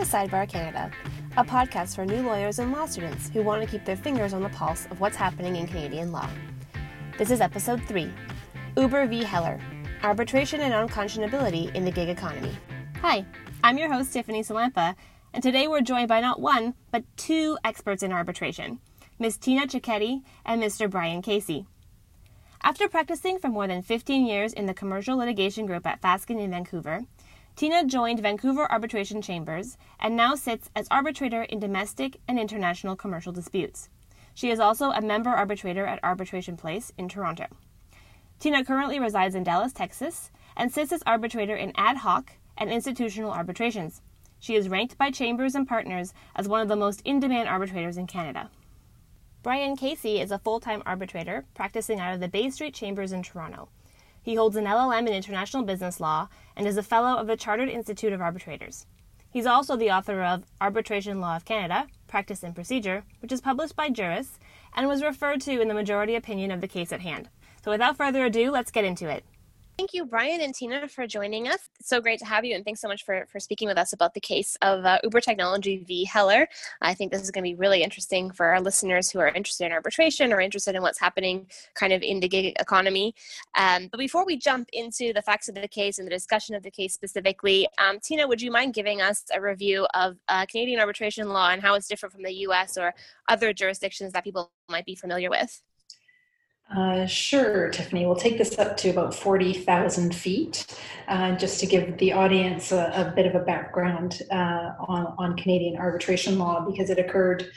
To Sidebar Canada, a podcast for new lawyers and law students who want to keep their fingers on the pulse of what's happening in Canadian law. This is episode 3 Uber v. Heller Arbitration and Unconscionability in the Gig Economy. Hi, I'm your host, Tiffany Salampa, and today we're joined by not one, but two experts in arbitration Ms. Tina Cicchetti and Mr. Brian Casey. After practicing for more than 15 years in the commercial litigation group at Fasken in Vancouver, Tina joined Vancouver Arbitration Chambers and now sits as arbitrator in domestic and international commercial disputes. She is also a member arbitrator at Arbitration Place in Toronto. Tina currently resides in Dallas, Texas, and sits as arbitrator in ad hoc and institutional arbitrations. She is ranked by Chambers and Partners as one of the most in demand arbitrators in Canada. Brian Casey is a full time arbitrator practicing out of the Bay Street Chambers in Toronto. He holds an LLM in international business law and is a fellow of the Chartered Institute of Arbitrators. He's also the author of Arbitration Law of Canada, Practice and Procedure, which is published by Juris and was referred to in the majority opinion of the case at hand. So without further ado, let's get into it. Thank you, Brian and Tina, for joining us. It's so great to have you, and thanks so much for, for speaking with us about the case of uh, Uber Technology v. Heller. I think this is going to be really interesting for our listeners who are interested in arbitration or interested in what's happening kind of in the gig economy. Um, but before we jump into the facts of the case and the discussion of the case specifically, um, Tina, would you mind giving us a review of uh, Canadian arbitration law and how it's different from the US or other jurisdictions that people might be familiar with? Uh, sure, Tiffany. We'll take this up to about 40,000 feet, uh, just to give the audience a, a bit of a background uh, on, on Canadian arbitration law, because it occurred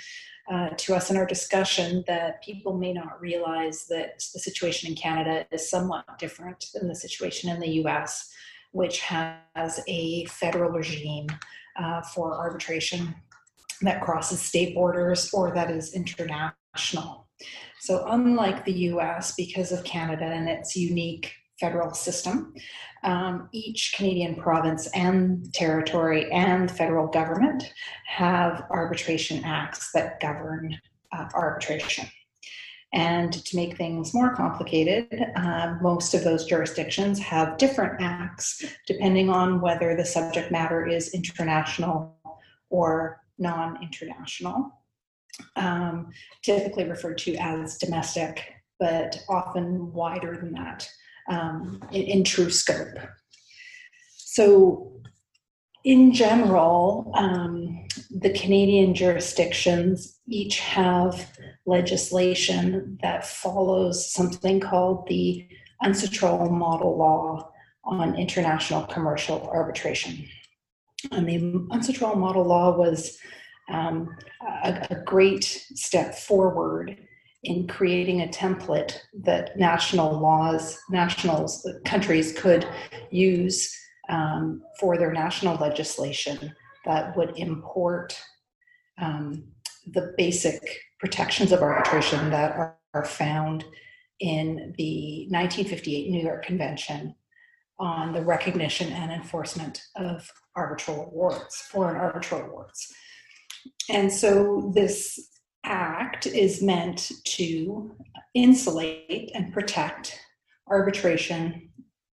uh, to us in our discussion that people may not realize that the situation in Canada is somewhat different than the situation in the US, which has a federal regime uh, for arbitration that crosses state borders or that is international. So, unlike the US, because of Canada and its unique federal system, um, each Canadian province and territory and federal government have arbitration acts that govern uh, arbitration. And to make things more complicated, uh, most of those jurisdictions have different acts depending on whether the subject matter is international or non international um, typically referred to as domestic, but often wider than that um, in, in, true scope. So, in general, um, the Canadian jurisdictions each have legislation that follows something called the UNCITRAL Model Law on International Commercial Arbitration. And the UNCITRAL Model Law was um, a, a great step forward in creating a template that national laws, nationals, countries could use um, for their national legislation that would import um, the basic protections of arbitration that are, are, found in the 1958 New York Convention on the recognition and enforcement of arbitral awards, foreign arbitral awards. And so this act is meant to insulate and protect arbitration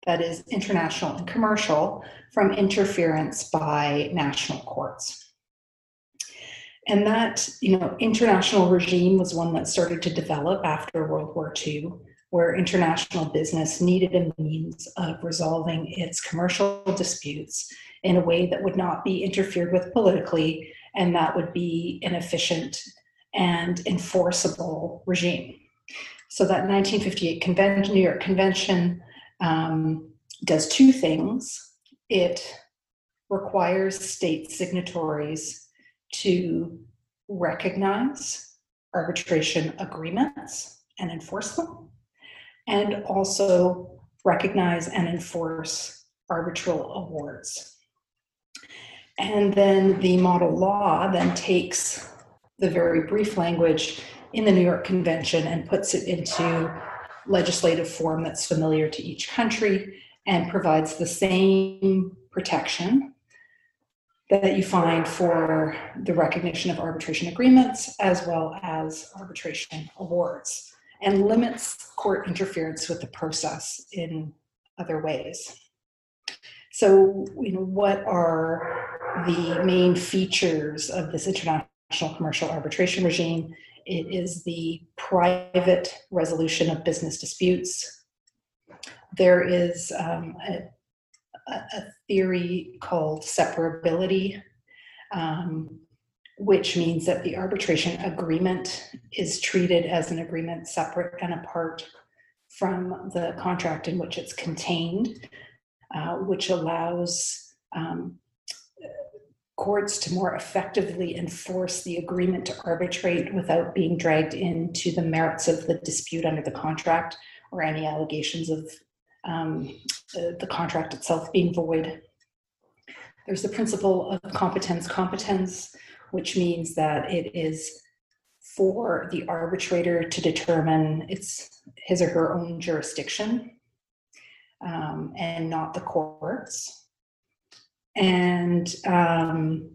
that is international and commercial from interference by national courts. And that, you know, international regime was one that started to develop after World War II, where international business needed a means of resolving its commercial disputes in a way that would not be interfered with politically and that would be an efficient and enforceable regime. So that 1958 convention, New York Convention um, does two things. It requires state signatories to recognize arbitration agreements and enforce them, and also recognize and enforce arbitral awards. And then the model law then takes the very brief language in the New York Convention and puts it into legislative form that's familiar to each country and provides the same protection that you find for the recognition of arbitration agreements as well as arbitration awards and limits court interference with the process in other ways. So, you know, what are the main features of this international commercial arbitration regime. It is the private resolution of business disputes. There is um, a, a, theory called separability, um, which means that the arbitration agreement is treated as an agreement separate and apart from the contract in which it's contained, uh, which allows um, courts to more effectively enforce the agreement to arbitrate without being dragged into the merits of the dispute under the contract or any allegations of um, the, the contract itself being void. There's the principle of competence competence, which means that it is for the arbitrator to determine its his or her own jurisdiction um, and not the courts. And um,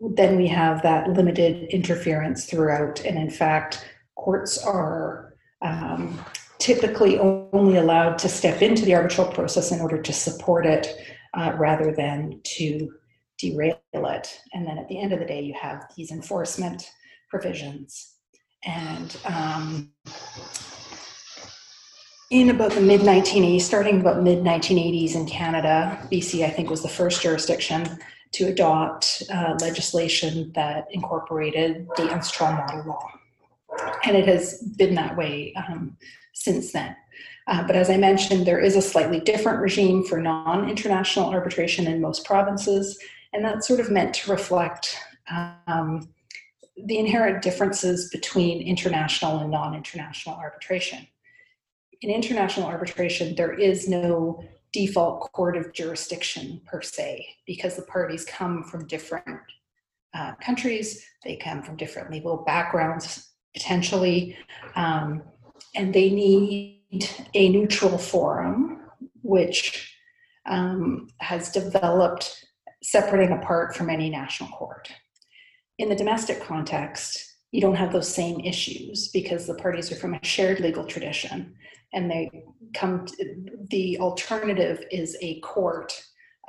then we have that limited interference throughout. And in fact, courts are um, typically only allowed to step into the arbitral process in order to support it uh, rather than to derail it. And then at the end of the day, you have these enforcement provisions. And um, in about the mid 1980s, starting about mid 1980s in Canada, BC, I think, was the first jurisdiction to adopt uh, legislation that incorporated the UNCITRAL model law. And it has been that way um, since then. Uh, but as I mentioned, there is a slightly different regime for non international arbitration in most provinces, and that's sort of meant to reflect um, the inherent differences between international and non international arbitration. In international arbitration, there is no default court of jurisdiction per se, because the parties come from different uh, countries, they come from different legal backgrounds, potentially, um, and they need a neutral forum which um, has developed separating apart from any national court. In the domestic context, you don't have those same issues because the parties are from a shared legal tradition and they come to, the alternative is a court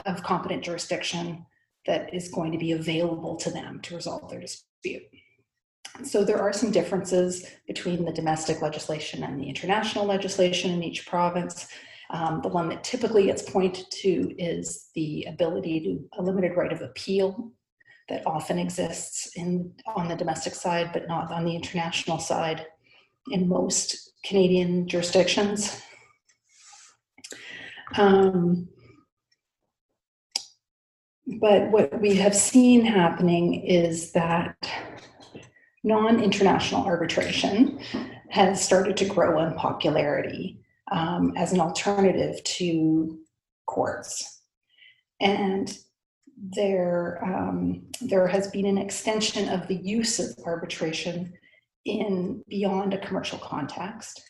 of competent jurisdiction that is going to be available to them to resolve their dispute. So there are some differences between the domestic legislation and the international legislation in each province. Um, the one that typically gets pointed to is the ability to a limited right of appeal that often exists in on the domestic side, but not on the international side in most Canadian jurisdictions. Um, but what we have seen happening is that non international arbitration has started to grow in popularity um, as an alternative to courts. And there, um, there has been an extension of the use of arbitration in beyond a commercial context.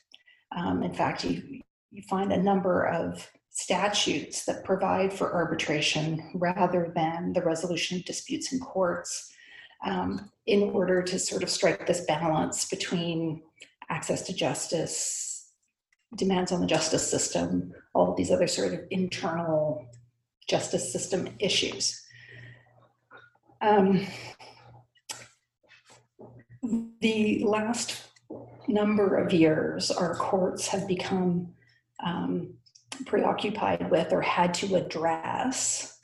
Um, in fact, you, you find a number of statutes that provide for arbitration rather than the resolution of disputes in courts um, in order to sort of strike this balance between access to justice, demands on the justice system, all of these other sort of internal justice system issues. Um, the last number of years, our courts have become um, preoccupied with or had to address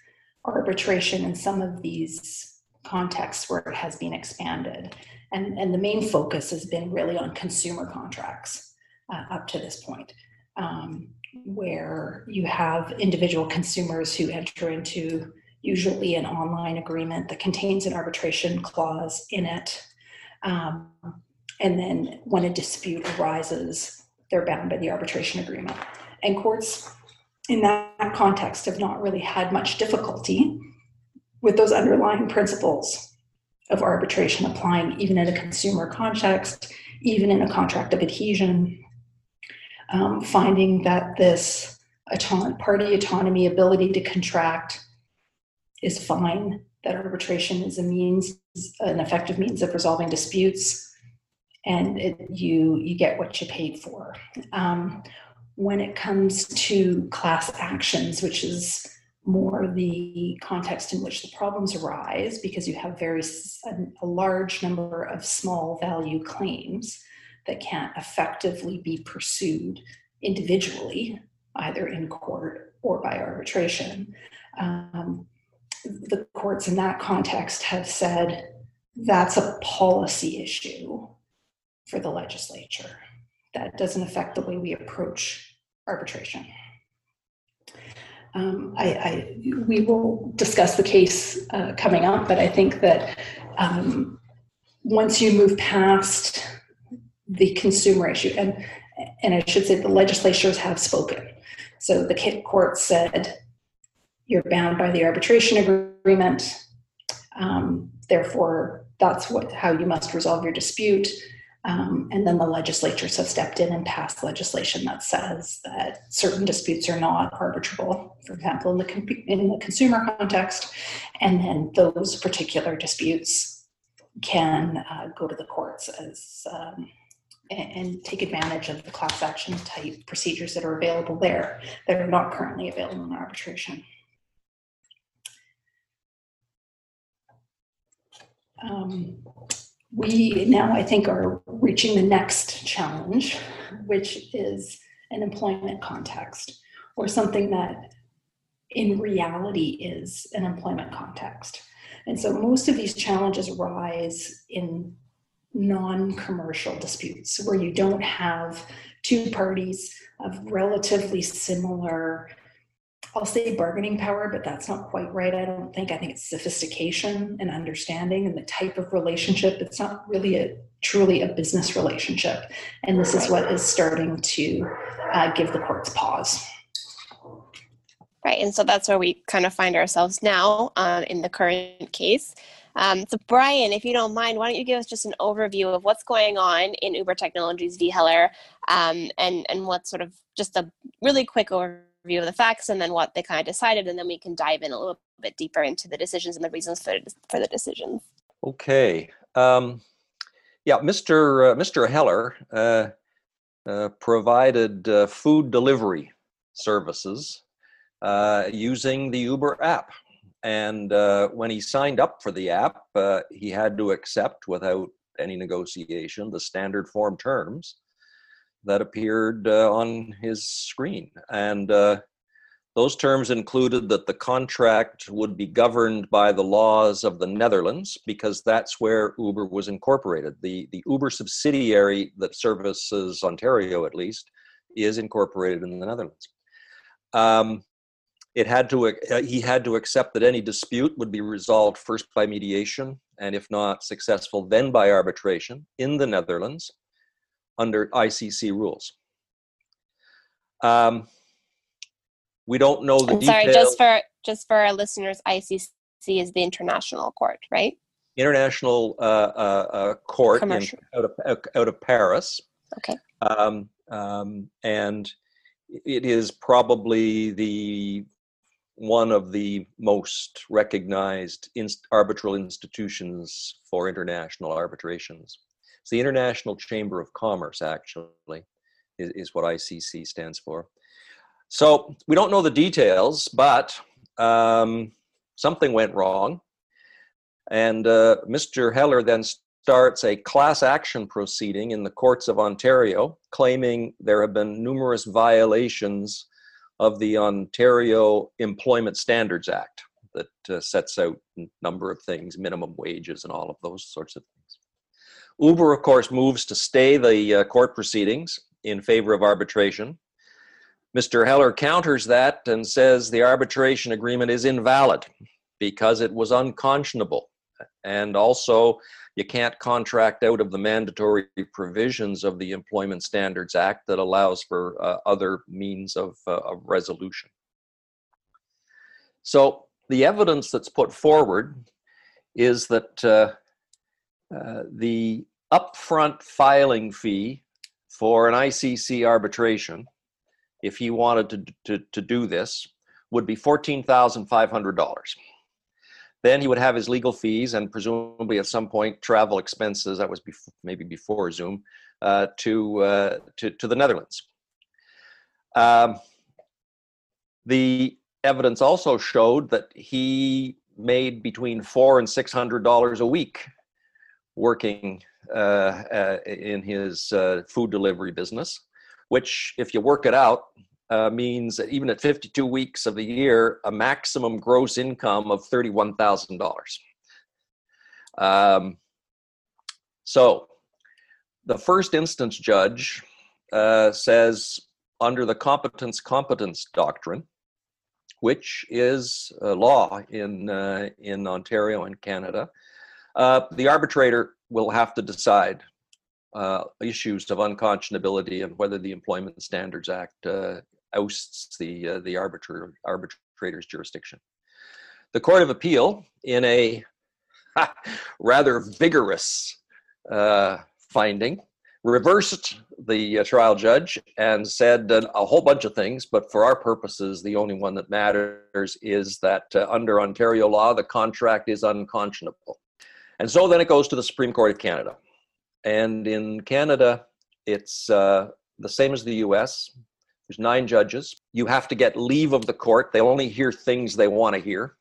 arbitration in some of these contexts where it has been expanded. And, and the main focus has been really on consumer contracts uh, up to this point, um, where you have individual consumers who enter into usually an online agreement that contains an arbitration clause in it. Um, and then when a dispute arises, they're bound by the arbitration agreement. And courts in that context have not really had much difficulty with those underlying principles of arbitration applying even in a consumer context, even in a contract of adhesion, um, finding that this auton- party autonomy, ability to contract is fine, that arbitration is a means, an effective means of resolving disputes, and it, you, you get what you paid for. Um, when it comes to class actions, which is more the context in which the problems arise because you have very a, a large number of small value claims that can't effectively be pursued individually, either in court or by arbitration. Um, the courts in that context have said that's a policy issue for the legislature. That doesn't affect the way we approach arbitration. Um, I, I, we will discuss the case uh, coming up, but I think that um, once you move past the consumer issue, and and I should say the legislatures have spoken. So the court said you're bound by the arbitration agreement. Um, therefore, that's what how you must resolve your dispute. Um, and then the legislatures have stepped in and passed legislation that says that certain disputes are not arbitrable, for example, in the, in the consumer context, and then those particular disputes can uh, go to the courts as um, and, and take advantage of the class action type procedures that are available there that are not currently available in arbitration. Um, we now, I think, are reaching the next challenge, which is an employment context or something that in reality is an employment context. And so most of these challenges arise in non commercial disputes where you don't have two parties of relatively similar I'll say bargaining power, but that's not quite right. I don't think. I think it's sophistication and understanding and the type of relationship. It's not really a truly a business relationship, and this is what is starting to uh, give the courts pause. Right, and so that's where we kind of find ourselves now um, in the current case. Um, so, Brian, if you don't mind, why don't you give us just an overview of what's going on in Uber Technologies v. Heller um, and, and what sort of just a really quick overview review of the facts and then what they kind of decided, and then we can dive in a little bit deeper into the decisions and the reasons for, for the decisions. Okay. Um, yeah, Mr. Uh, Mr. Heller uh, uh, provided uh, food delivery services uh, using the Uber app. And uh, when he signed up for the app, he had to accept without any negotiation the standard form terms that appeared uh, on his screen. And uh, those terms included that the contract would be governed by the laws of the Netherlands because that's where Uber was incorporated. The, the Uber subsidiary that services Ontario, at least, is incorporated in the Netherlands. Um, it had to uh, he had to accept that any dispute would be resolved first by mediation and if not successful then by arbitration in the netherlands under ICC rules. Um, we don't know the I'm details. Sorry, just for just for our listeners, ICC is the international court, right? International uh, uh, uh, court in, out, of, out of Paris. Okay. Um, um, and it is probably the one of the most recognized inst- arbitral institutions for international arbitrations. It's the International Chamber of Commerce, actually, is, is what ICC stands for. So we don't know the details, but um, something went wrong. And uh, Mr. Heller then starts a class action proceeding in the courts of Ontario, claiming there have been numerous violations of the Ontario Employment Standards Act that uh, sets out a number of things, minimum wages and all of those sorts of things. Uber, of course, moves to stay the uh, court proceedings in favor of arbitration. Mr. Heller counters that and says the arbitration agreement is invalid because it was unconscionable. And also, you can't contract out of the mandatory provisions of the Employment Standards Act that allows for uh, other means of, uh, of resolution. So, the evidence that's put forward is that uh, uh the upfront filing fee for an ICC arbitration, if he wanted to, to, to do this, would be $14,500. Then he would have his legal fees and presumably at some point travel expenses, that was maybe before Zoom, uh, to, uh, to, to the Netherlands. Um, the evidence also showed that he made between four and six hundred dollars a week working in his uh, food delivery business, which, if you work it out, uh, means that even at 52 weeks of the year, a maximum gross income of $31,000. Um, so, the first instance judge uh, says, under the competence competence doctrine, which is law in uh, in Ontario and Canada. Uh, the arbitrator will have to decide uh, issues of unconscionability and whether the Employment Standards Act uh, ousts the uh, the arbitrator, arbitrator's jurisdiction. The Court of Appeal, in a rather vigorous uh, finding, reversed the uh, trial judge and said a whole bunch of things, but for our purposes, the only one that matters is that under Ontario law, the contract is unconscionable. And so then it goes to the Supreme Court of Canada. And in Canada, it's uh, the same as the US. There's nine judges. You have to get leave of the court. They only hear things they want to hear.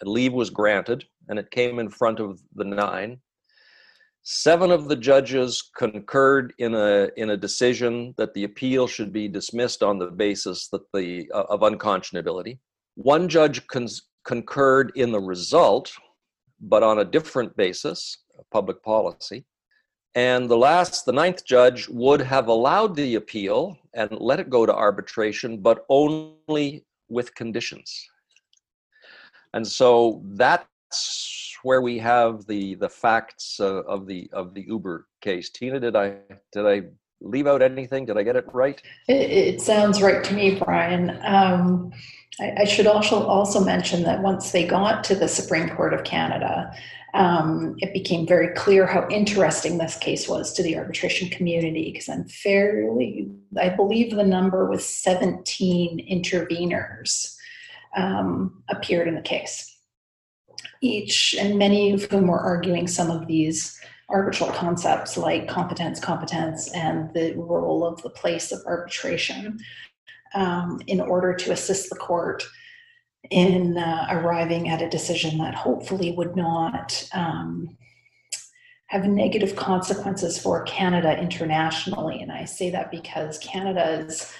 And leave was granted, and it came in front of the nine. Seven of the judges concurred in a in a decision that the appeal should be dismissed on the basis that the uh, of unconscionability. One judge con- concurred in the result, but on a different basis, public policy. And the last, the ninth judge would have allowed the appeal and let it go to arbitration, but only with conditions. And so that's where we have the the facts uh, of the of the Uber case. Tina, did I did I leave out anything? Did I get it right? It, it sounds right to me, Brian. Um, I, I, should also also mention that once they got to the Supreme Court of Canada, um, it became very clear how interesting this case was to the arbitration community because I'm fairly, I believe the number was 17 interveners um, appeared in the case. Each, and many of whom were arguing some of these arbitral concepts like competence, competence, and the role of the place of arbitration um, in order to assist the court in uh, arriving at a decision that hopefully would not um, have negative consequences for Canada internationally. And I say that because Canada is,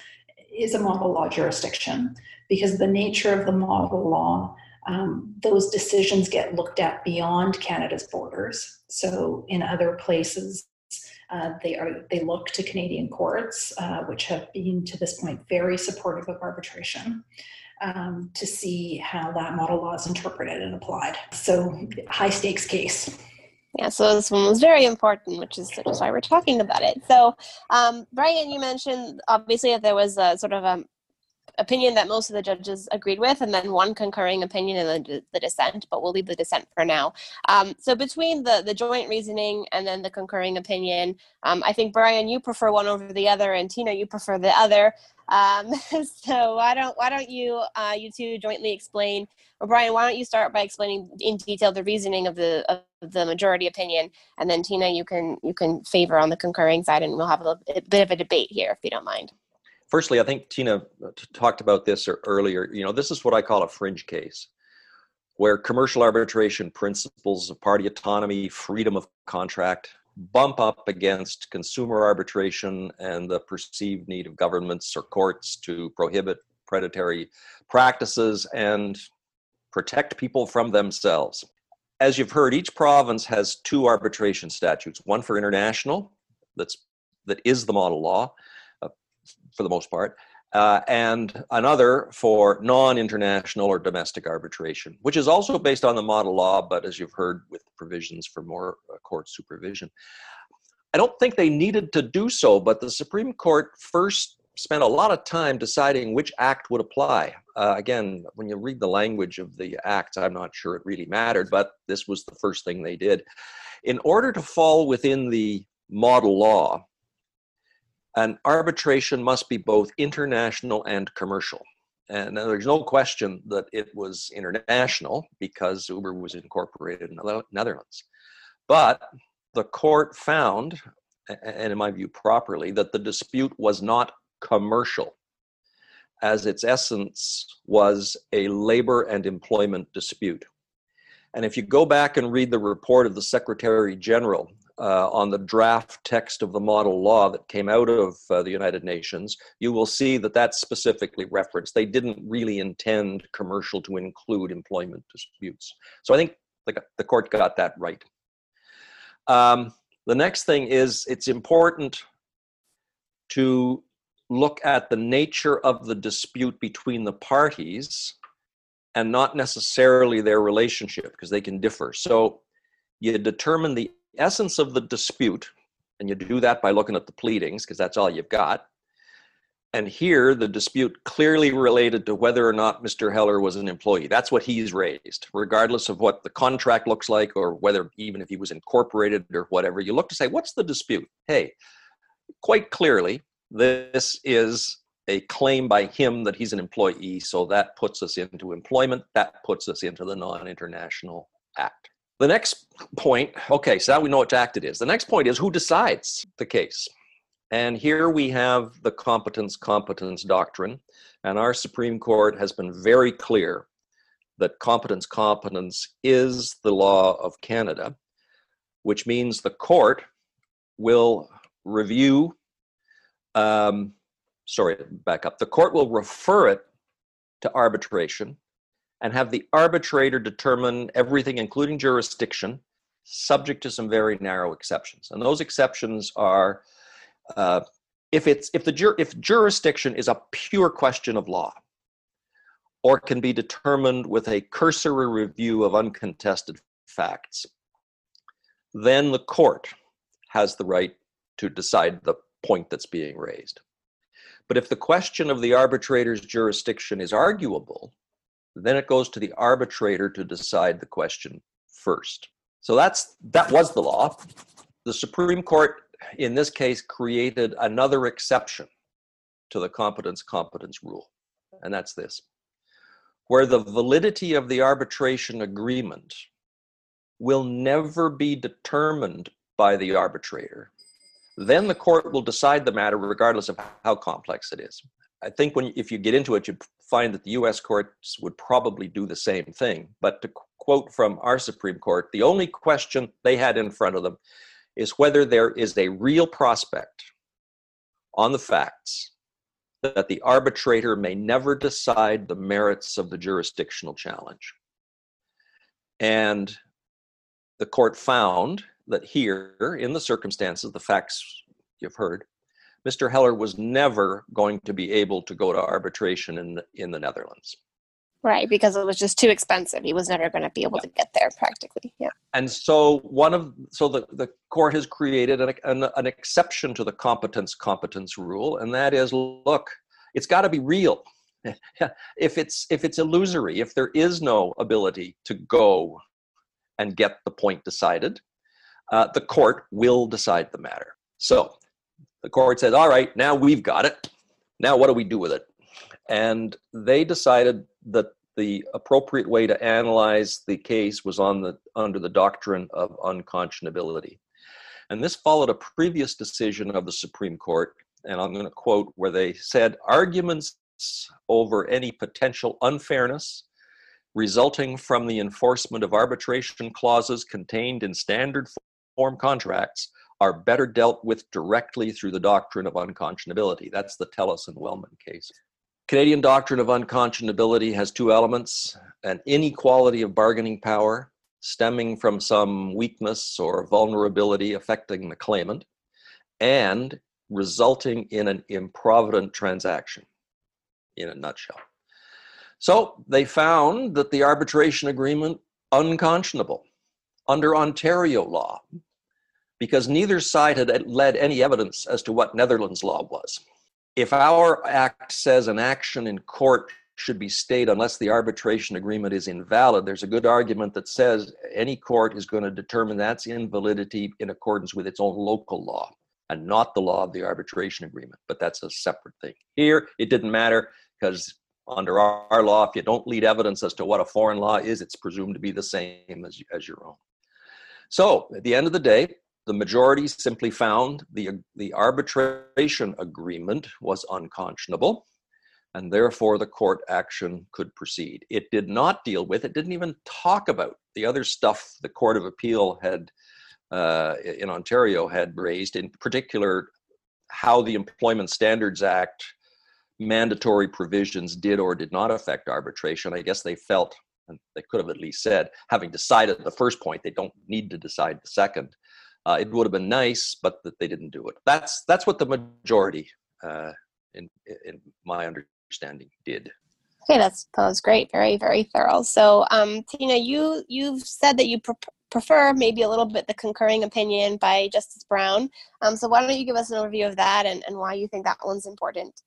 is a model law jurisdiction, because the nature of the model law um, those decisions get looked at beyond Canada's borders. So in other places, uh, they are they look to Canadian courts, uh, which have been to this point very supportive of arbitration, um, to see how that model law is interpreted and applied. So high stakes case. Yeah, so this one was very important, which is, is why we're talking about it. So, um, Brian, you mentioned obviously that there was a sort of a opinion that most of the judges agreed with, and then one concurring opinion in the, the dissent, but we'll leave the dissent for now. Um, so between the, the joint reasoning and then the concurring opinion, um, I think Brian, you prefer one over the other, and Tina, you prefer the other. Um, so why don't why don't you uh, you two jointly explain? Or Brian, why don't you start by explaining in detail the reasoning of the of the majority opinion, and then Tina, you can you can favor on the concurring side, and we'll have a, a bit of a debate here if you don't mind firstly, I think Tina uh, talked about this earlier. You know, this is what I call a fringe case, where commercial arbitration principles of party autonomy, freedom of contract, bump up against consumer arbitration and the perceived need of governments or courts to prohibit predatory practices and protect people from themselves. As you've heard, each province has two arbitration statutes, one for international that's that is the model law for the most part, uh, and another for non international or domestic arbitration, which is also based on the model law, but as you've heard, with provisions for more uh, court supervision. I don't think they needed to do so, but the Supreme Court first spent a lot of time deciding which act would apply. Uh, again, when you read the language of the acts, I'm not sure it really mattered, but this was the first thing they did. In order to fall within the model law, an arbitration must be both international and commercial. And there's no question that it was international because Uber was incorporated in the Netherlands. But the court found, and in my view properly, that the dispute was not commercial. as its essence was a labor and employment dispute. And if you go back and read the report of the Secretary General uh, on the draft text of the model law that came out of uh, the United Nations, you will see that that's specifically referenced. They didn't really intend commercial to include employment disputes. So I think the, the court got that right. Um, the next thing is it's important to look at the nature of the dispute between the parties and not necessarily their relationship because they can differ. So you determine the essence of the dispute, and you do that by looking at the pleadings because that's all you've got. And here, the dispute clearly related to whether or not Mr. Heller was an employee. That's what he's raised, regardless of what the contract looks like or whether even if he was incorporated or whatever. You look to say, what's the dispute? Hey, quite clearly, this is a claim by him that he's an employee. So that puts us into employment. That puts us into the non international act. The next point, okay, so now we know which act it is. The next point is who decides the case? And here we have the competence competence doctrine. And our Supreme Court has been very clear that competence competence is the law of Canada, which means the court will review, um, sorry, back up. The court will refer it to arbitration and have the arbitrator determine everything, including jurisdiction, subject to some very narrow exceptions. And those exceptions are uh, if it's if the if jurisdiction is a pure question of law, or can be determined with a cursory review of uncontested facts, then the court has the right to decide the point that's being raised. But if the question of the arbitrator's jurisdiction is arguable, then it goes to the arbitrator to decide the question first. So that's that was the law. The Supreme Court in this case created another exception to the competence competence rule. And that's this. Where the validity of the arbitration agreement will never be determined by the arbitrator, then the court will decide the matter regardless of how complex it is. I think when if you get into it, you find that the U.S. courts would probably do the same thing. But to quote from our Supreme Court, the only question they had in front of them is whether there is a real prospect on the facts that the arbitrator may never decide the merits of the jurisdictional challenge. And the court found that here, in the circumstances, the facts you've heard, Mr. Heller was never going to be able to go to arbitration in the, in the Netherlands. Right, because it was just too expensive. He was never going to be able yeah. to get there practically. Yeah. And so one of so the, the court has created an, an, an exception to the competence competence rule, and that is look, it's got to be real. if it's if it's illusory, if there is no ability to go and get the point decided, uh, the court will decide the matter. So the court says, all right, now we've got it. Now what do we do with it? And they decided that the appropriate way to analyze the case was on the under the doctrine of unconscionability. And this followed a previous decision of the Supreme Court, and I'm going to quote where they said arguments over any potential unfairness resulting from the enforcement of arbitration clauses contained in standard form contracts are better dealt with directly through the doctrine of unconscionability. That's the Telus and Wellman case. Canadian doctrine of unconscionability has two elements an inequality of bargaining power stemming from some weakness or vulnerability affecting the claimant, and resulting in an improvident transaction, in a nutshell. So they found that the arbitration agreement unconscionable under Ontario law because neither side had led any evidence as to what Netherlands law was if our act says an action in court should be stayed unless the arbitration agreement is invalid, there's a good argument that says any court is going to determine that's invalidity in accordance with its own local law and not the law of the arbitration agreement. But that's a separate thing. Here, it didn't matter because under our, our, law, if you don't lead evidence as to what a foreign law is, it's presumed to be the same as, as your own. So at the end of the day, the majority simply found the, the arbitration agreement was unconscionable and therefore the court action could proceed. It did not deal with, it didn't even talk about the other stuff the Court of Appeal had uh, in Ontario had raised, in particular, how the Employment Standards Act mandatory provisions did or did not affect arbitration. I guess they felt, and they could have at least said, having decided the first point, they don't need to decide the second. Uh, it would have been nice, but that they didn't do it. That's that's what the majority, uh, in in my understanding, did. Okay, that's that was great. Very very thorough. So, um, Tina, you you've said that you pre- prefer maybe a little bit the concurring opinion by Justice Brown. Um, so why don't you give us an overview of that and, and why you think that one's important?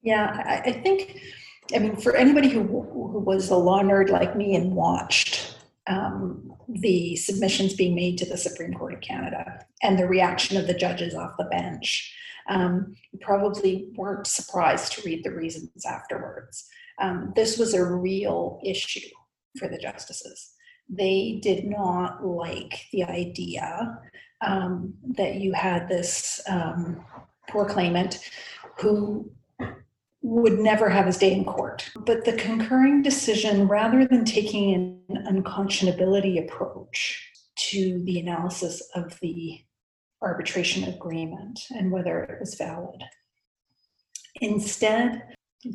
Yeah, I, I think, I mean, for anybody who, who was a law nerd like me and watched um, the submissions being made to the Supreme Court of Canada and the reaction of the judges off the bench, um, probably weren't surprised to read the reasons afterwards. Um, this was a real issue for the justices. They did not like the idea um, that you had this um, poor claimant who would never have his day in court. But the concurring decision, rather than taking an unconscionability approach to the analysis of the arbitration agreement and whether it was valid, instead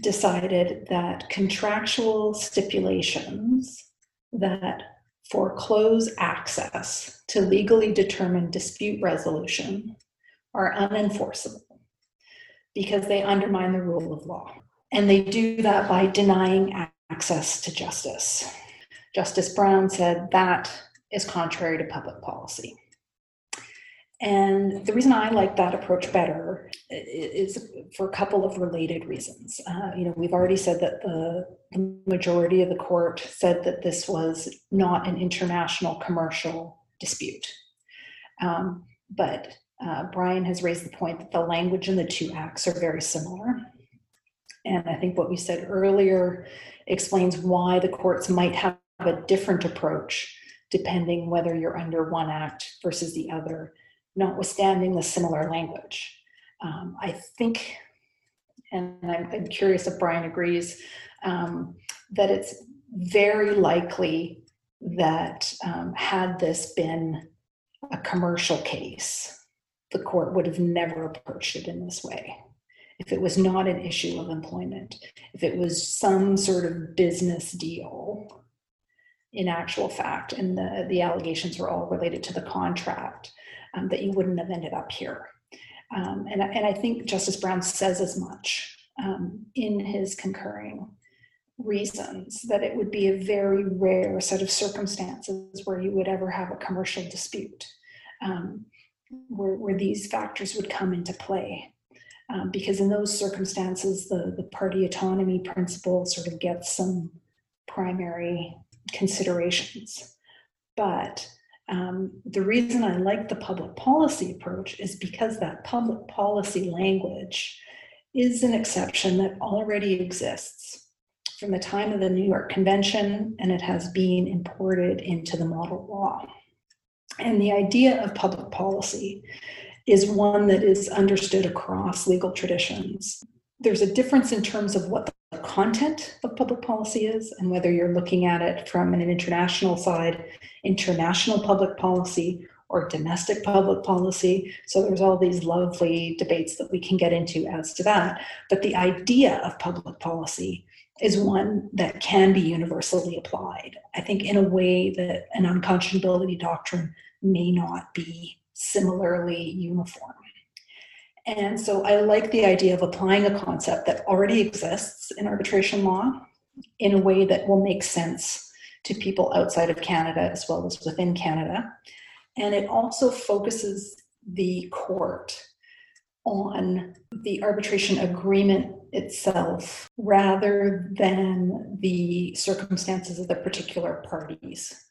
decided that contractual stipulations that foreclose access to legally determined dispute resolution are unenforceable because they undermine the rule of law. And they do that by denying access to justice. Justice Brown said that is contrary to public policy. And the reason I like that approach better is for a couple of related reasons. Uh, you know, we've already said that the, the, majority of the court said that this was not an international commercial dispute. Um, but uh, Brian has raised the point that the language in the two acts are very similar. And I think what we said earlier explains why the courts might have a different approach depending whether you're under one act versus the other, notwithstanding the similar language. Um, I think, and I'm, I'm, curious if Brian agrees, um, that it's very likely that um, had this been a commercial case, the court would have never approached it in this way. If it was not an issue of employment, if it was some sort of business deal in actual fact, and the, the allegations were all related to the contract, um, that you wouldn't have ended up here. Um, and, and I think Justice Brown says as much um, in his concurring reasons that it would be a very rare set of circumstances where you would ever have a commercial dispute. Um, where, where these factors would come into play. Um, because in those circumstances, the, the party autonomy principle sort of gets some primary considerations. But um, the reason I like the public policy approach is because that public policy language is an exception that already exists from the time of the New York Convention, and it has been imported into the model law. And the idea of public policy is one that is understood across legal traditions. There's a difference in terms of what the content of public policy is and whether you're looking at it from an international side, international public policy, or domestic public policy. So there's all these lovely debates that we can get into as to that. But the idea of public policy is one that can be universally applied. I think in a way that an unconscionability doctrine may not be similarly uniform. And so I like the idea of applying a concept that already exists in arbitration law in a way that will make sense to people outside of Canada as well as within Canada. And it also focuses the court on the arbitration agreement itself rather than the circumstances of the particular parties.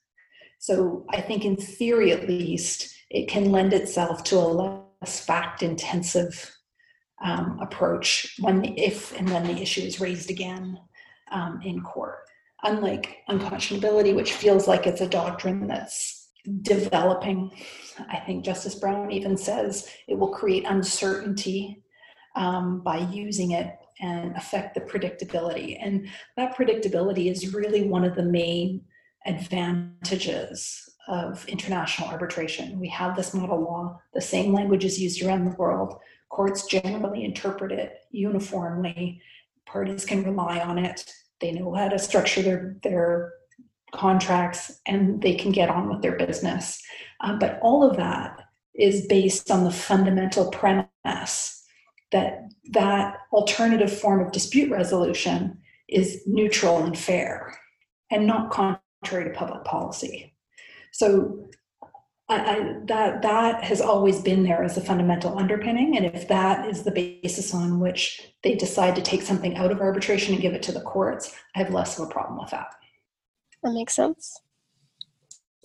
So I think, in theory at least, it can lend itself to a less fact intensive um, approach when, if and when the issue is raised again um, in court. Unlike unconscionability, which feels like it's a doctrine that's developing. I think Justice Brown even says it will create uncertainty um, by using it and affect the predictability. And that predictability is really one of the main advantages of international arbitration. We have this model law, the same language is used around the world. Courts generally interpret it uniformly. Parties can rely on it. They know how to structure their, their contracts and they can get on with their business. Uh, but all of that is based on the fundamental premise that that alternative form of dispute resolution is neutral and fair and not contrary to public policy. So I, I, that that has always been there as a fundamental underpinning, and if that is the basis on which they decide to take something out of arbitration and give it to the courts, I have less of a problem with that. That makes sense.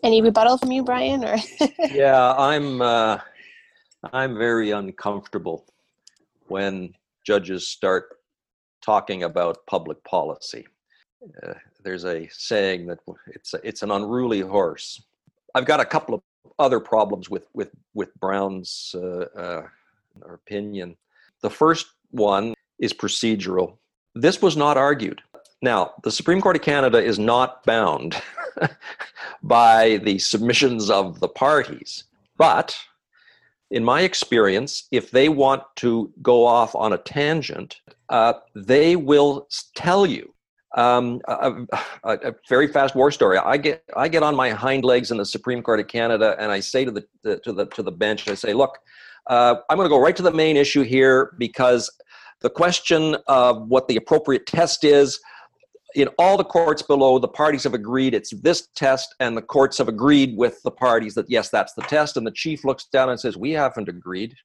Any rebuttal from you, Brian? Or yeah, I'm uh, I'm very uncomfortable when judges start talking about public policy. Uh, there's a saying that it's it's an unruly horse. I've got a couple of other problems with with with Brown's uh, uh, opinion. The first one is procedural. This was not argued. Now, the Supreme Court of Canada is not bound by the submissions of the parties, but in my experience, if they want to go off on a tangent, uh, they will tell you. Um, a, a, a, very fast war story. I get I get on my hind legs in the Supreme Court of Canada, and I say to the, the to the to the bench, I say, "Look, uh, I'm going to go right to the main issue here because the question of what the appropriate test is in all the courts below, the parties have agreed it's this test, and the courts have agreed with the parties that yes, that's the test. And the chief looks down and says, We haven't agreed.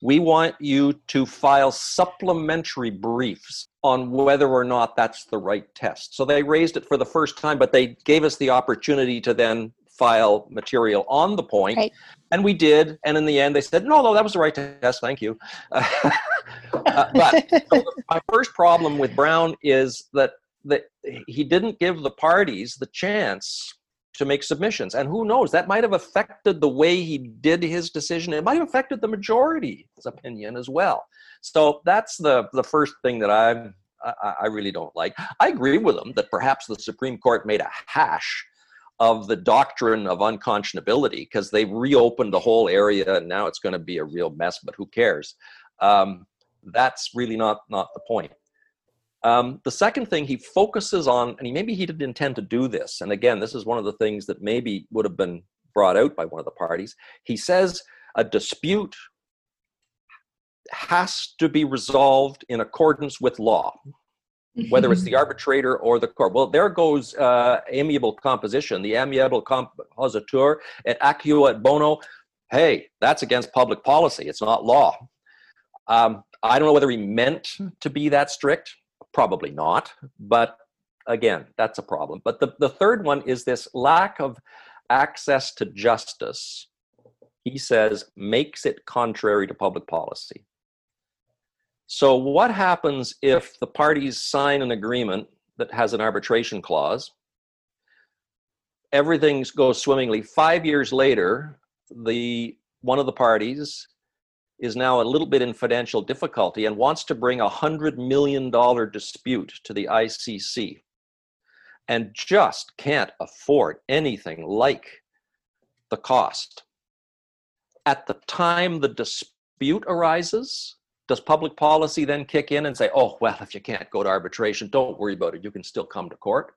We want you to file supplementary briefs on whether or not that's the right test. So they raised it for the first time, but they gave us the opportunity to then file material on the point. Right. And we did. And in the end, they said, no, no, that was the right test. Thank you. uh, but so my first problem with Brown is that that he didn't give the parties the chance to make submissions. And who knows, that might have affected the way he did his decision. It might have affected the majority's opinion as well. So that's the, the first thing that i I, I really don't like. I agree with him that perhaps the Supreme Court made a hash of the doctrine of unconscionability because they've reopened the whole area and now it's going to be a real mess, but who cares? Um, that's really not, not the point. Um, the second thing he focuses on, and he, maybe he didn't intend to do this, and again, this is one of the things that maybe would have been brought out by one of the parties. He says a dispute has to be resolved in accordance with law, whether it's the arbitrator or the court. Well, there goes uh, amiable composition, the amiable compositor ex aequo et bono. Hey, that's against public policy. It's not law. Um, I don't know whether he meant to be that strict. Probably not, but again, that's a problem. But the, the third one is this lack of access to justice, he says, makes it contrary to public policy. So, what happens if the parties sign an agreement that has an arbitration clause? Everything goes swimmingly. Five years later, the one of the parties is now a little bit in financial difficulty and wants to bring a $100 million dispute to the ICC and just can't afford anything like the cost. At the time the dispute arises, does public policy then kick in and say, oh, well, if you can't go to arbitration, don't worry about it. You can still come to court?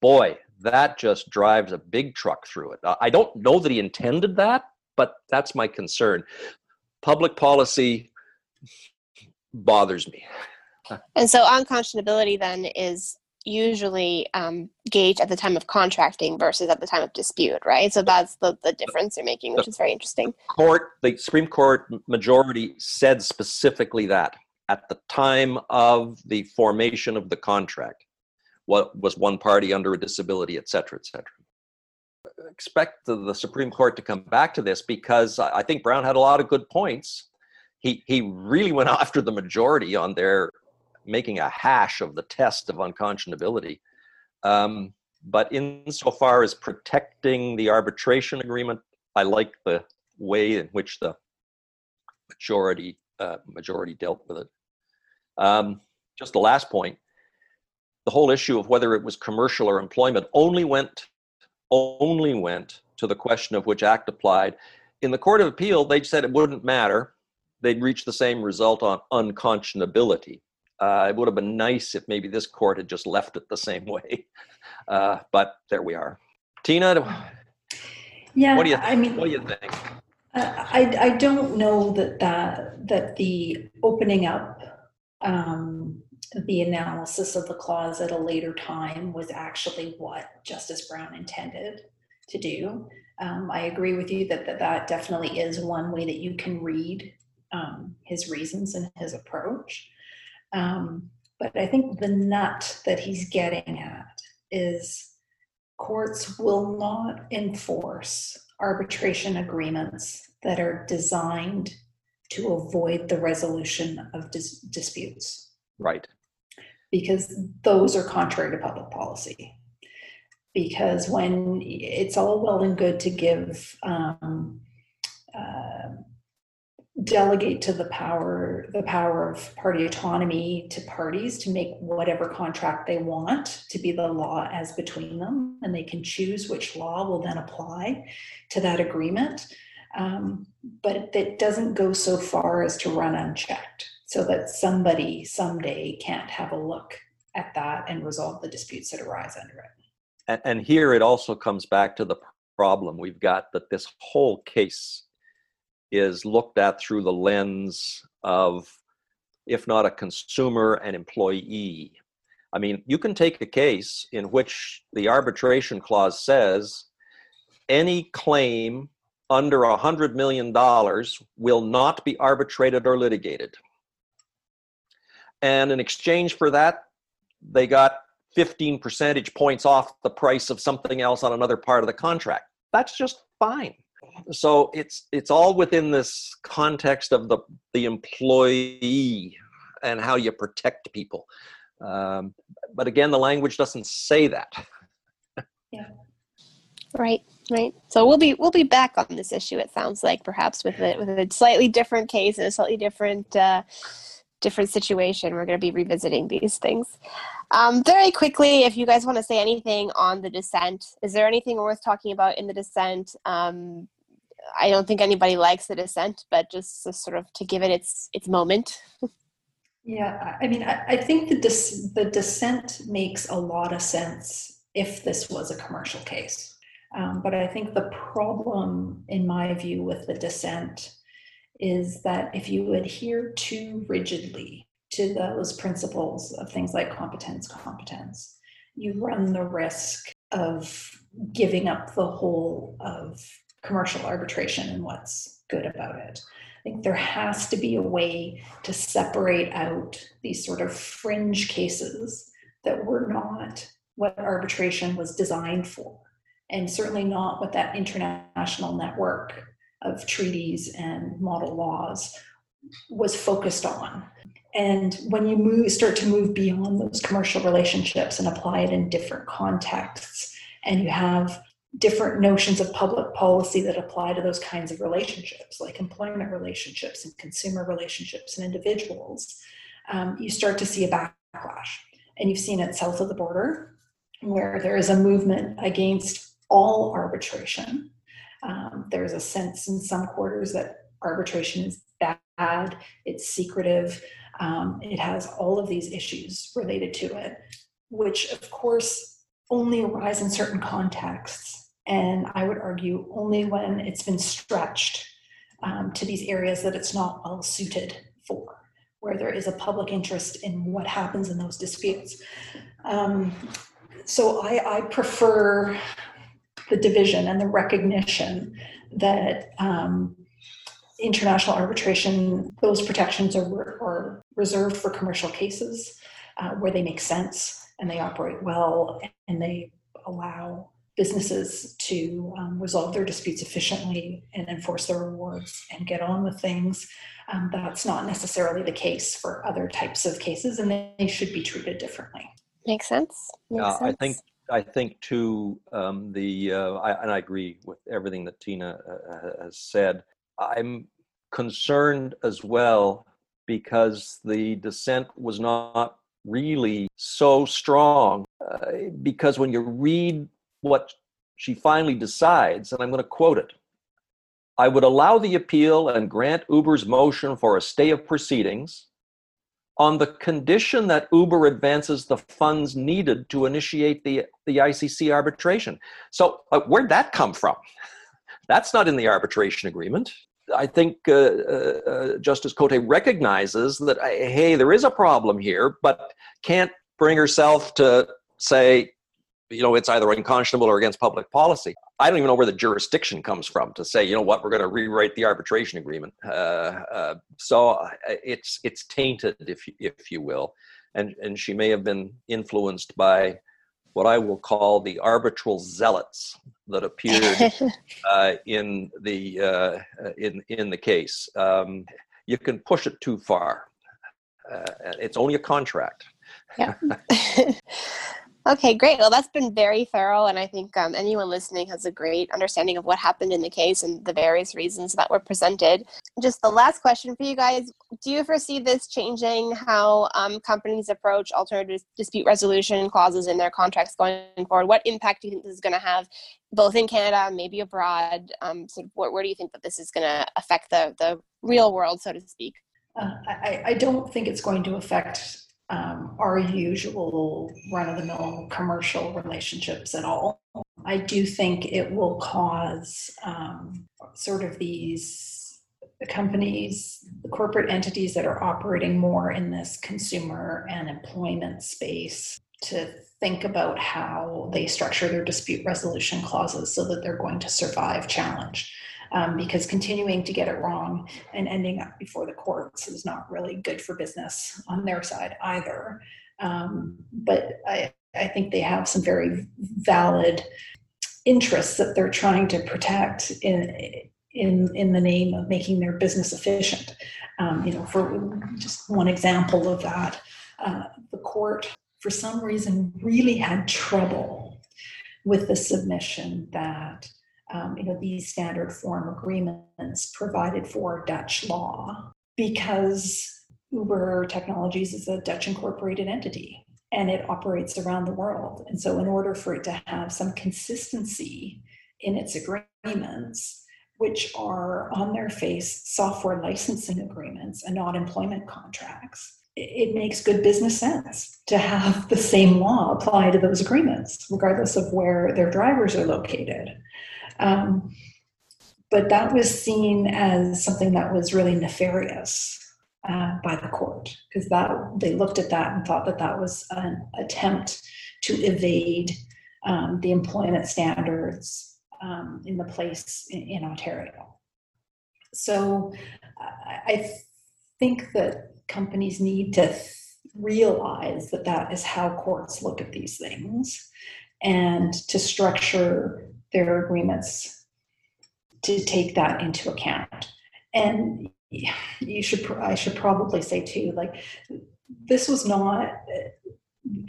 Boy, that just drives a big truck through it. I don't know that he intended that, but that's my concern public policy bothers me. And so unconscionability then is usually um, gauged at the time of contracting versus at the time of dispute, right? So that's the, the difference you're making, which is very interesting. Court, the Supreme Court majority said specifically that at the time of the formation of the contract, what was one party under a disability, et cetera, et cetera expect the, the, Supreme Court to come back to this because I think Brown had a lot of good points. He he really went after the majority on their making a hash of the test of unconscionability. Um, but insofar as protecting the arbitration agreement, I like the way in which the majority uh, majority dealt with it. Um, just the last point, the whole issue of whether it was commercial or employment only went only went to the question of which act applied. In the Court of Appeal, they said it wouldn't matter. They'd reach the same result on unconscionability. Uh, it would have been nice if maybe this court had just left it the same way. Uh, but there we are. Tina, Yeah, what do you I mean, what do you think? I, I don't know that that, that the opening up um, the analysis of the clause at a later time was actually what Justice Brown intended to do. Um, I agree with you that, that that definitely is one way that you can read um, his reasons and his approach. Um, but I think the nut that he's getting at is courts will not enforce arbitration agreements that are designed to avoid the resolution of dis- disputes Right. Because those are contrary to public policy. Because when it's all well and good to give um, uh, delegate to the power the power of party autonomy to parties to make whatever contract they want to be the law as between them and they can choose which law will then apply to that agreement um, but it doesn't go so far as to run unchecked so that somebody someday can't have a look at that and resolve the disputes that arise under it And, and here it also comes back to the problem we've got that this whole case is looked at through the lens of, if not a consumer, an employee. I mean, you can take a case in which the arbitration clause says any claim under a $100 million will not be arbitrated or litigated. And in exchange for that, they got 15 percentage points off the price of something else on another part of the contract. That's just fine. So it's it's all within this context of the the employee and how you protect people. Um, but again, the language doesn't say that. yeah. Right, right. So we'll be we'll be back on this issue. It sounds like perhaps with a with a slightly different case and a slightly different uh, different situation. We're going to be revisiting these things. Um, very quickly, if you guys want to say anything on the dissent, is there anything worth talking about in the dissent? Um, I don't think anybody likes the dissent, but just to sort of to give it its its moment. Yeah, I I mean, I, I think the dis, the dissent makes a lot of sense if this was a commercial case. Um, but I think the problem, in my view, with the dissent is that if you adhere too rigidly to those principles of things like competence, competence, you run the risk of giving up the whole of commercial arbitration and what's good about it. I think there has to be a way to separate out these sort of fringe cases that were not what arbitration was designed for, and certainly not what that international network of treaties and model laws was focused on. And when you move, start to move beyond those commercial relationships and apply it in different contexts, and you have different notions of public policy that apply to those kinds of relationships, like employment relationships and consumer relationships and individuals, um, you start to see a backlash. And you've seen it south of the border, where there is a movement against all arbitration. Um, there's a sense in some quarters that arbitration is bad, it's secretive, um, it has all of these issues related to it, which of course only arise in certain contexts. And I would argue only when it's been stretched um, to these areas that it's not well suited for, where there is a public interest in what happens in those disputes. Um, so I, I prefer the division and the recognition that um, international arbitration, those protections are, are reserved for commercial cases uh, where they make sense and they operate well and they allow businesses to um, resolve their disputes efficiently and enforce their awards and get on with things. Um, that's not necessarily the case for other types of cases, and they should be treated differently. Makes sense. Makes Uh, I think I think too um, the uh, I, and I agree with everything that Tina uh, has said. I'm concerned as well because the dissent was not really so strong uh, because when you read what she finally decides, and I'm going to quote it I would allow the appeal and grant Uber's motion for a stay of proceedings on the condition that Uber advances the funds needed to initiate the, the ICC arbitration. So, uh, where'd that come from? That's not in the arbitration agreement. I think uh, uh, uh Justice Côté recognizes that, uh, hey, there is a problem here, but can't bring herself to say, you know, it's either unconscionable or against public policy. I don't even know where the jurisdiction comes from to say, you know what, we're going to rewrite the arbitration agreement. Uh, uh, so uh, it's it's tainted, if you, if you will, and and she may have been influenced by what I will call the arbitral zealots that appeared uh, in the uh, in in the case. Um, you can push it too far. Uh, it's only a contract. Yeah. Okay, great. Well, that's been very thorough, and I think um, anyone listening has a great understanding of what happened in the case and the various reasons that were presented. Just the last question for you guys Do you foresee this changing how um, companies approach alternative dispute resolution clauses in their contracts going forward? What impact do you think this is going to have both in Canada, maybe abroad? Um, where, where do you think that this is going to affect the, the real world, so to speak? Uh, I, I don't think it's going to affect um, our usual run of the mill commercial relationships at all. I do think it will cause um, sort of these companies, the corporate entities that are operating more in this consumer and employment space to think about how they structure their dispute resolution clauses so that they're going to survive challenge um, because continuing to get it wrong and ending up before the courts is not really good for business on their side either. Um, but I, I think they have some very valid interests that they're trying to protect in in in the name of making their business efficient. Um, you know, for just one example of that, uh, the court for some reason really had trouble with the submission that um, you know, these standard form agreements provided for Dutch law because Uber Technologies is a Dutch incorporated entity and it operates around the world. And so, in order for it to have some consistency in its agreements, which are on their face software licensing agreements and not employment contracts, it makes good business sense to have the same law apply to those agreements, regardless of where their drivers are located. Um, but that was seen as something that was really nefarious uh, by the court because that they looked at that and thought that that was an attempt to evade um, the employment standards um, in the place in, in Ontario. So I think that companies need to th- realize that that is how courts look at these things and to structure their agreements to take that into account. And you should, I should probably say too, like this was not,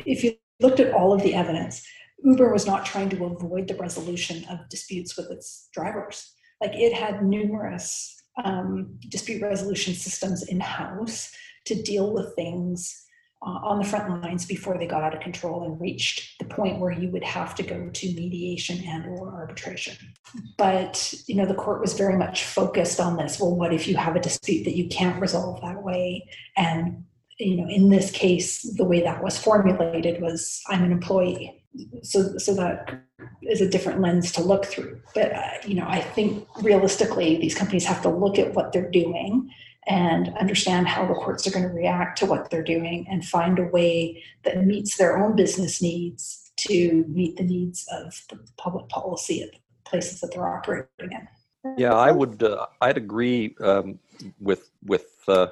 if you looked at all of the evidence, Uber was not trying to avoid the resolution of disputes with its drivers. Like it had numerous um, dispute resolution systems in house to deal with things uh, on the front lines before they got out of control and reached the point where you would have to go to mediation and or arbitration. But you know the court was very much focused on this. Well what if you have a dispute that you can't resolve that way? And you know in this case the way that was formulated was i'm an employee. So so that is a different lens to look through. But uh, you know i think realistically these companies have to look at what they're doing and understand how the courts are going to react to what they're doing and find a way that meets their own business needs to meet the needs of the public policy at the places that they're operating in. Yeah, I would. Uh, I'd agree um, with with uh,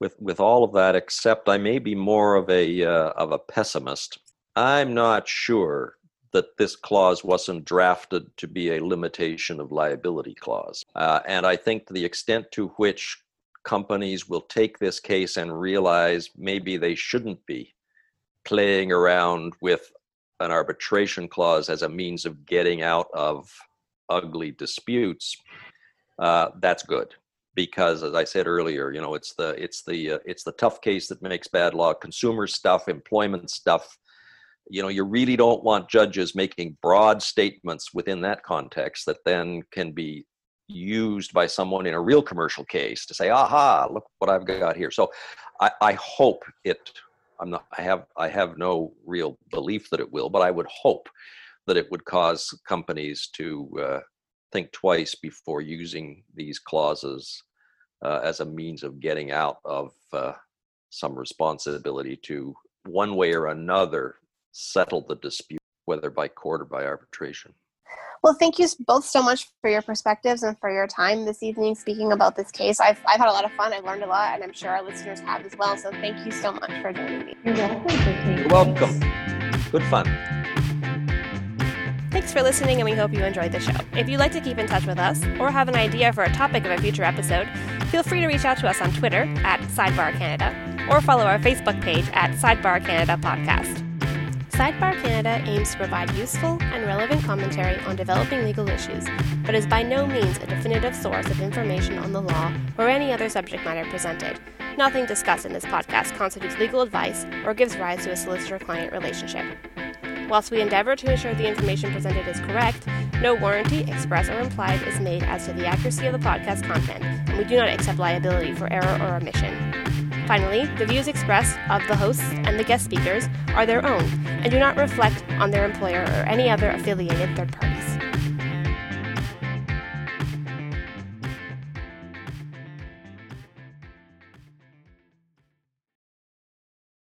with with all of that, except I may be more of a uh, of a pessimist. I'm not sure that this clause wasn't drafted to be a limitation of liability clause, uh, and I think to the extent to which companies will take this case and realize maybe they shouldn't be playing around with an arbitration clause as a means of getting out of ugly disputes, uh, that's good. because as i said earlier you know it's the it's the uh, it's the tough case that makes bad law consumer stuff employment stuff you know you really don't want judges making broad statements within that context that then can be used by someone in a real commercial case to say aha look what i've got here so i, I hope it i'm not i have i have no real belief that it will but i would hope that it would cause companies to uh, think twice before using these clauses uh, as a means of getting out of uh, some responsibility to one way or another settle the dispute, whether by court or by arbitration. Well, thank you both so much for your perspectives and for your time this evening speaking about this case. I've, I've had a lot of fun. I've learned a lot, and I'm sure our listeners have as well. So thank you so much for joining me. You're welcome. You're welcome. Good fun. Thanks for listening, and we hope you enjoyed the show. If you'd like to keep in touch with us or have an idea for a topic of a future episode, feel free to reach out to us on Twitter at Sidebar Canada or follow our Facebook page at Sidebar Canada Podcast. Sidebar Canada aims to provide useful and relevant commentary on developing legal issues, but is by no means a definitive source of information on the law or any other subject matter presented. Nothing discussed in this podcast constitutes legal advice or gives rise to a solicitor client relationship. Whilst we endeavor to ensure the information presented is correct, no warranty, express or implied, is made as to the accuracy of the podcast content, and we do not accept liability for error or omission. Finally, the views expressed of the hosts and the guest speakers are their own and do not reflect on their employer or any other affiliated third party.